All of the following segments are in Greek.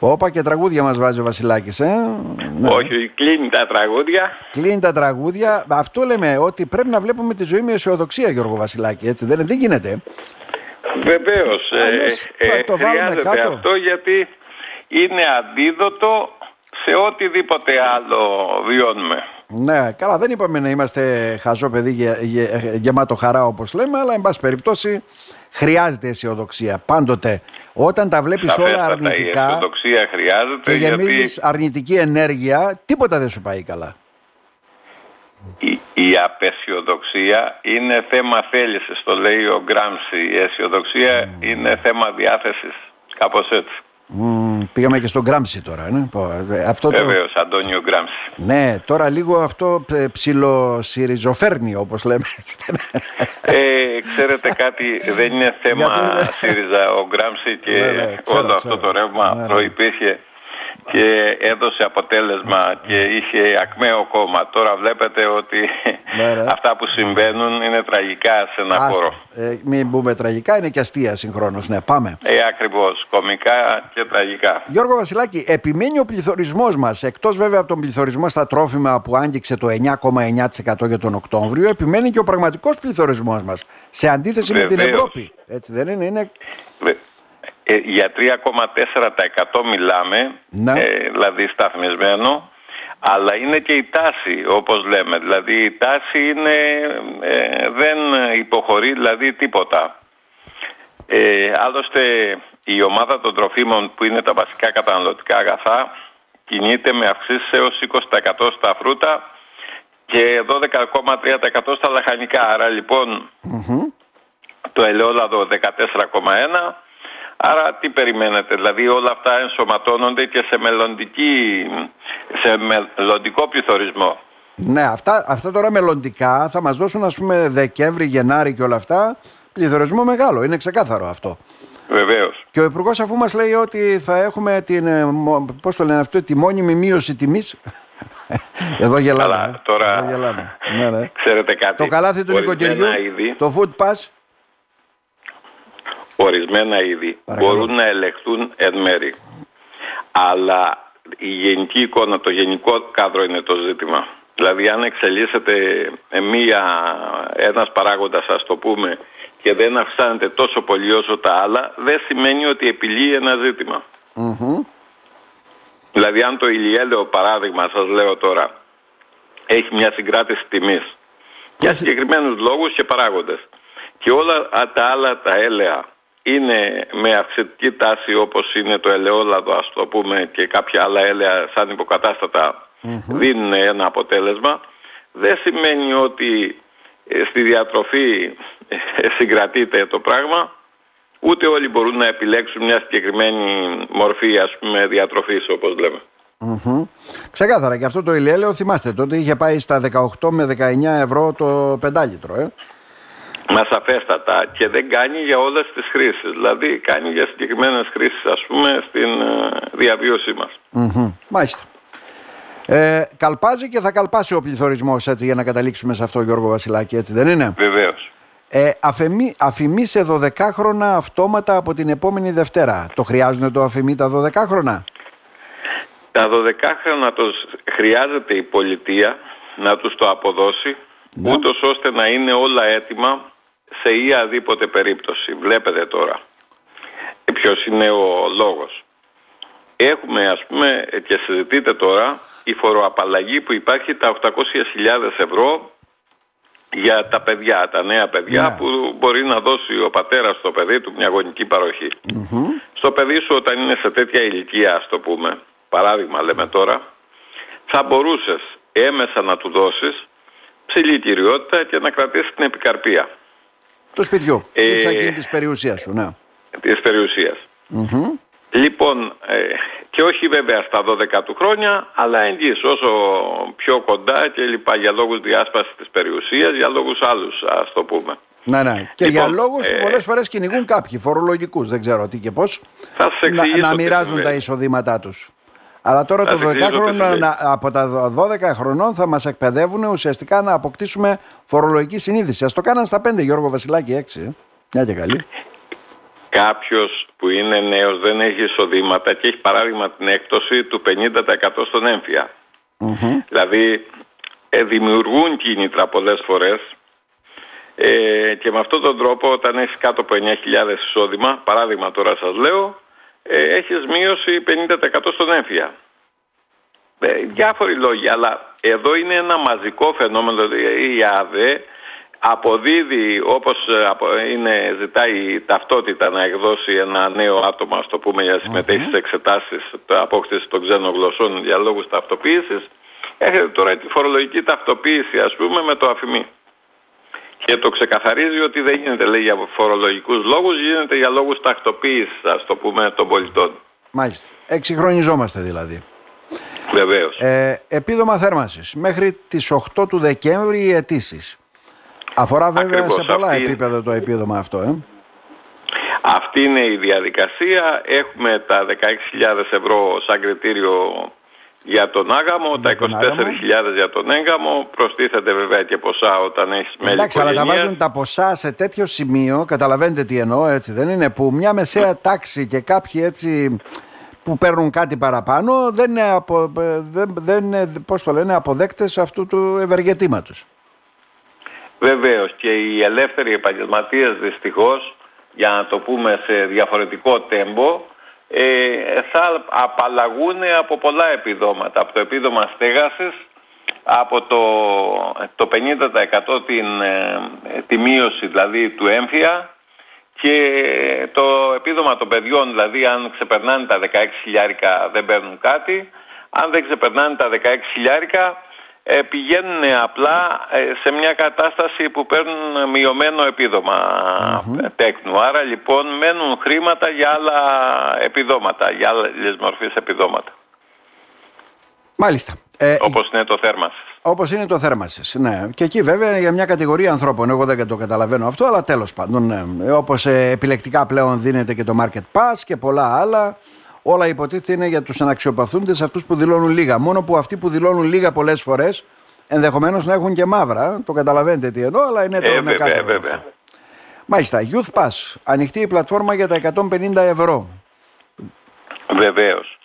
Όπα και τραγούδια μας βάζει ο Βασιλάκης, ε; Ναι. Όχι, κλείνει τα τραγούδια. Κλείνει τα τραγούδια. Αυτό λέμε, ότι πρέπει να βλέπουμε τη ζωή με αισιοδοξία, Γιώργο Βασιλάκη, έτσι δεν, δεν γίνεται. Βεβαίως. Ε, ε, το χρειάζεται κάτω. αυτό γιατί είναι αντίδοτο σε οτιδήποτε άλλο βιώνουμε. Ναι, καλά δεν είπαμε να είμαστε χαζό παιδί γε, γε, γεμάτο χαρά όπως λέμε, αλλά εν πάση περιπτώσει χρειάζεται αισιοδοξία πάντοτε. Όταν τα βλέπεις όλα αρνητικά η αισιοδοξία χρειάζεται και γεμίζεις γιατί... αρνητική ενέργεια, τίποτα δεν σου πάει καλά. Η, η απεσιοδοξία είναι θέμα θέλησης, το λέει ο Γκράμψη. Η αισιοδοξία mm. είναι θέμα διάθεσης, κάπως έτσι. Mm, πήγαμε και στον Γκράμψη τώρα. Ναι. Αυτό Βεβαίως, το... Αντώνιο Γκράμψη. Ναι, τώρα λίγο αυτό ε, ψιλοσυριζοφέρνει όπως λέμε. Ε, ξέρετε κάτι, δεν είναι θέμα ΣΥΡΙΖΑ. Ο Γκράμψη και ναι, ναι, όλο αυτό το ρεύμα ναι, ναι. προϋπήρχε και έδωσε αποτέλεσμα και είχε ακμαίο κόμμα. Τώρα βλέπετε ότι ναι, αυτά που συμβαίνουν είναι τραγικά σε ένα Άστα. χώρο. Ε, μην μπούμε τραγικά, είναι και αστεία συγχρόνως. Ναι, πάμε. Ε, ακριβώς. Κομικά και τραγικά. Γιώργο Βασιλάκη, επιμένει ο πληθωρισμός μας, εκτός βέβαια από τον πληθωρισμό στα τρόφιμα που άγγιξε το 9,9% για τον Οκτώβριο, επιμένει και ο πραγματικός πληθωρισμός μας, σε αντίθεση με την Ευρώπη. Έτσι δεν είναι, είναι... Ε, για 3,4% μιλάμε, ναι. ε, δηλαδή σταθμισμένο, αλλά είναι και η τάση όπως λέμε. Δηλαδή η τάση είναι, ε, δεν υποχωρεί δηλαδή τίποτα. Ε, άλλωστε η ομάδα των τροφίμων που είναι τα βασικά καταναλωτικά αγαθά κινείται με αυξήσεις έως 20% στα φρούτα και 12,3% στα λαχανικά. Άρα λοιπόν το ελαιόλαδο 14,1% Άρα τι περιμένετε, δηλαδή όλα αυτά ενσωματώνονται και σε, μελλοντική, σε μελλοντικό πληθωρισμό. Ναι, αυτά, αυτά τώρα μελλοντικά θα μας δώσουν ας πούμε Δεκέμβρη, Γενάρη και όλα αυτά πληθωρισμό μεγάλο, είναι ξεκάθαρο αυτό. Βεβαίως. Και ο Υπουργός αφού μας λέει ότι θα έχουμε την, ε, πώς το λένε αυτό, τη μόνιμη μείωση τιμής εδώ γελάμε. Αλλά ε. τώρα Εδώ γελάμε. Ναι, ναι. ξέρετε κάτι. Το καλάθι του νοικοκυριού, το food pass ορισμένα είδη μπορούν να ελεγχθούν εν μέρη. Αλλά η γενική εικόνα, το γενικό κάδρο είναι το ζήτημα. Δηλαδή αν εξελίσσεται μία, ένας παράγοντας ας το πούμε και δεν αυξάνεται τόσο πολύ όσο τα άλλα δεν σημαίνει ότι επιλύει ένα Δηλαδή αν το ηλιέλαιο παράδειγμα σας λέω τώρα έχει μια συγκράτηση τιμής για συγκεκριμένους λόγους και παράγοντες και όλα τα άλλα τα έλαια είναι με αυξητική τάση όπως είναι το ελαιόλαδο ας το πούμε και κάποια άλλα έλαια σαν υποκατάστατα δίνουν ένα αποτέλεσμα δεν σημαίνει ότι ε, στη διατροφή ε, συγκρατείται το πράγμα ούτε όλοι μπορούν να επιλέξουν μια συγκεκριμένη μορφή ας πούμε διατροφής όπως λέμε. Mm-hmm. Ξεκάθαρα και αυτό το ηλιέλαιο θυμάστε τότε είχε πάει στα 18 με 19 ευρώ το πεντάλιτρο ε. Μας σαφέστατα και δεν κάνει για όλες τις χρήσεις. Δηλαδή κάνει για συγκεκριμένες χρήσεις ας πούμε στην ε, διαβίωσή μας. Mm-hmm. Μάλιστα. Ε, καλπάζει και θα καλπάσει ο πληθωρισμός έτσι για να καταλήξουμε σε αυτό Γιώργο Βασιλάκη έτσι δεν είναι; Βεβαίως. Ε, αφημί, αφημί σε 12 χρόνια αυτόματα από την επόμενη Δευτέρα. Το χρειάζονται το αφημί τα 12 χρόνια. Τα 12 χρόνια το χρειάζεται η πολιτεία να τους το αποδώσει ναι. ούτως ώστε να είναι όλα έτοιμα σε ή αδίποτε περίπτωση. Βλέπετε τώρα ποιος είναι ο λόγος. Έχουμε ας πούμε και συζητείτε τώρα η φοροαπαλλαγή που υπάρχει τα 800.000 ευρώ για τα παιδιά, τα νέα παιδιά ναι. που μπορεί να δώσει ο πατέρας στο παιδί του μια γονική Στο παιδί σου όταν είναι σε τέτοια ηλικία ας το πούμε, παράδειγμα λέμε τώρα, θα μπορούσες έμεσα να του δώσεις ψηλή κυριότητα και να κρατήσεις την επικαρπία. Το σπιτιού. Ε, της, της περιουσίας σου, ναι. Της περιουσίας. Λοιπόν, ε, και όχι βέβαια στα 12 του χρόνια, αλλά εγγύς όσο πιο κοντά και λοιπά για λόγους διάσπασης της περιουσίας, για λόγους άλλους ας το πούμε. Ναι, ναι. Και λοιπόν, για λόγους που ε, πολλές φορές κυνηγούν κάποιοι φορολογικούς, δεν ξέρω τι και πώς, θα να, να μοιράζουν τα εισοδήματά τους. Αλλά τώρα το 12 χρόνο, από τα 12 χρονών θα μας εκπαιδεύουν ουσιαστικά να αποκτήσουμε φορολογική συνείδηση. Ας το κάναν στα 5 Γιώργο Βασιλάκη 6. Ε. Μια και καλή. κάποιος που είναι νέος δεν έχει εισοδήματα και έχει παράδειγμα την έκπτωση του 50% στον έμφυα. Δηλαδή ε, δημιουργούν κίνητρα πολλές φορές ε, και με αυτόν τον τρόπο όταν έχεις κάτω από 9.000 εισόδημα, παράδειγμα τώρα σας λέω, ε, έχεις μείωση 50% στον έμφυα. Ε, διάφοροι λόγοι, αλλά εδώ είναι ένα μαζικό φαινόμενο, δηλαδή η ΑΔΕ αποδίδει όπως ε, είναι, ζητάει ταυτότητα να εκδώσει ένα νέο άτομο, ας το πούμε, για συμμετέχει mm-hmm. σε εξετάσεις απόκτησης των ξένων γλωσσών για λόγους ταυτοποίησης, έχετε τώρα τη φορολογική ταυτοποίηση, ας πούμε, με το αφημί. Και το ξεκαθαρίζει ότι δεν γίνεται λέει για φορολογικούς λόγους, γίνεται για λόγους τακτοποίησης, ας το πούμε, των πολιτών. Μάλιστα. Εξυγχρονιζόμαστε δηλαδή. Βεβαίως. Ε, επίδομα θέρμανσης. Μέχρι τις 8 του Δεκέμβρη οι αιτήσεις. Αφορά βέβαια σε πολλά επίπεδα το επίδομα αυτό. Ε. Αυτή είναι η διαδικασία. Έχουμε τα 16.000 ευρώ σαν κριτήριο για τον άγαμο, τα 24.000 για τον έγκαμο, προστίθεται βέβαια και ποσά όταν έχεις μέλη Εντάξει, αλλά τα βάζουν τα ποσά σε τέτοιο σημείο, καταλαβαίνετε τι εννοώ, έτσι δεν είναι, που μια μεσαία τάξη και κάποιοι έτσι που παίρνουν κάτι παραπάνω δεν είναι, απο, δεν, δεν είναι πώς το λένε, αποδέκτες αυτού του ευεργετήματος. Βεβαίως και οι ελεύθεροι επαγγελματίες δυστυχώς, για να το πούμε σε διαφορετικό τέμπο, ε, θα απαλλαγούν από πολλά επιδόματα. Από το επίδομα στέγασης, από το, το 50% την, ε, τη μείωση δηλαδή του έμφυα και το επίδομα των παιδιών, δηλαδή αν ξεπερνάνε τα 16 χιλιάρικα δεν παίρνουν κάτι, αν δεν ξεπερνάνε τα 16 χιλιάρικα ε, πηγαίνουν απλά ε, σε μια κατάσταση που παίρνουν μειωμένο επίδομα mm-hmm. τέκνου. Άρα λοιπόν μένουν χρήματα για άλλα επιδόματα, για άλλες μορφές επιδόματα. Μάλιστα. Ε, όπως είναι το θέρμασης. Όπως είναι το θέρμασης, ναι. Και εκεί βέβαια για μια κατηγορία ανθρώπων, εγώ δεν το καταλαβαίνω αυτό, αλλά τέλος πάντων, ναι. Όπως επιλεκτικά πλέον δίνεται και το Market Pass και πολλά άλλα, όλα υποτίθεται είναι για τους αναξιοπαθούντες αυτούς που δηλώνουν λίγα. Μόνο που αυτοί που δηλώνουν λίγα πολλές φορές ενδεχομένως να έχουν και μαύρα. Το καταλαβαίνετε τι εννοώ, αλλά είναι το με κάτι. Βέβαια. Μάλιστα, Youth Pass, ανοιχτή η πλατφόρμα για τα 150 ευρώ. Βεβαίως.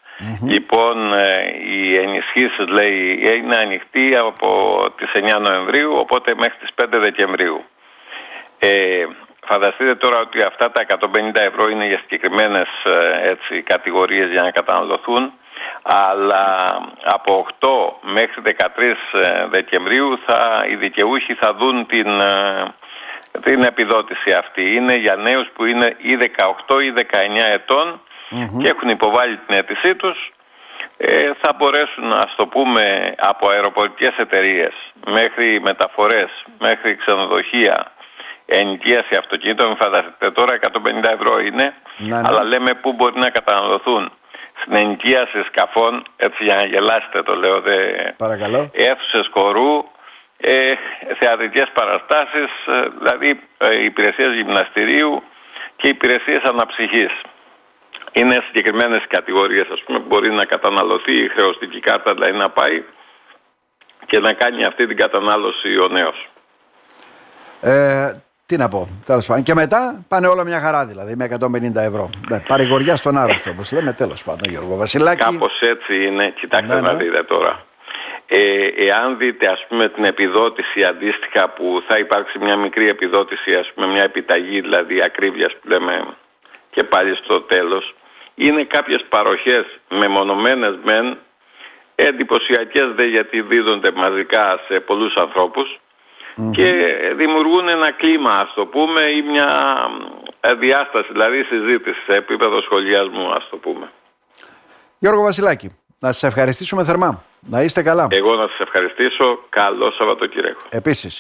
Λοιπόν, ε, οι ενισχύσεις λέει είναι ανοιχτή από τις 9 Νοεμβρίου, οπότε μέχρι τις 5 Δεκεμβρίου. Ε, Φανταστείτε τώρα ότι αυτά τα 150 ευρώ είναι για συγκεκριμένες ε, έτσι, κατηγορίες για να καταναλωθούν αλλά από 8 μέχρι 13 ε, Δεκεμβρίου θα, οι δικαιούχοι θα δουν την, ε, την επιδότηση αυτή. Είναι για νέους που είναι ή 18 ή 19 ετων και έχουν υποβάλει την αίτησή τους θα μπορέσουν να το πούμε από αεροπορικές εταιρείες μέχρι μεταφορές, μέχρι ξενοδοχεία, ενοικίαση αυτοκίνητων, μην φανταστείτε τώρα 150 ευρώ είναι, ναι, ναι. αλλά λέμε πού μπορεί να καταναλωθούν. Στην ενοικίαση σκαφών, έτσι για να γελάσετε το λέω, δε, Παρακαλώ. αίθουσες κορού, ε, θεατρικές παραστάσεις, ε, δηλαδή ε, υπηρεσίες γυμναστηρίου και υπηρεσίες αναψυχής. Είναι συγκεκριμένες κατηγορίες, ας πούμε, που μπορεί να καταναλωθεί η χρεωστική κάρτα, δηλαδή να πάει και να κάνει αυτή την κατανάλωση ο νέος. Ε, τι να πω, τέλος πάντων. Και μετά πάνε όλα μια χαρά δηλαδή με 150 ευρώ. Ναι, παρηγοριά στον άρρωστο όπως λέμε, τέλος πάντων Γιώργο Βασιλάκη. Κάπως έτσι είναι, κοιτάξτε ναι, να ναι. δείτε τώρα. Ε, εάν δείτε ας πούμε την επιδότηση αντίστοιχα που θα υπάρξει μια μικρή επιδότηση ας πούμε μια επιταγή δηλαδή ακρίβειας που λέμε και πάλι στο τέλος είναι κάποιες παροχές μεμονωμένες μεν εντυπωσιακές δε γιατί δίδονται μαζικά σε πολλούς ανθρώπους και δημιουργούν ένα κλίμα ας το πούμε ή μια ε, διάσταση δηλαδή συζήτηση σε επίπεδο σχολιασμού ας το πούμε. Γιώργο Βασιλάκη, να σας ευχαριστήσουμε θερμά. Να είστε καλά. Εγώ να σας ευχαριστήσω. Καλό Σαββατοκύριακο. Επίσης.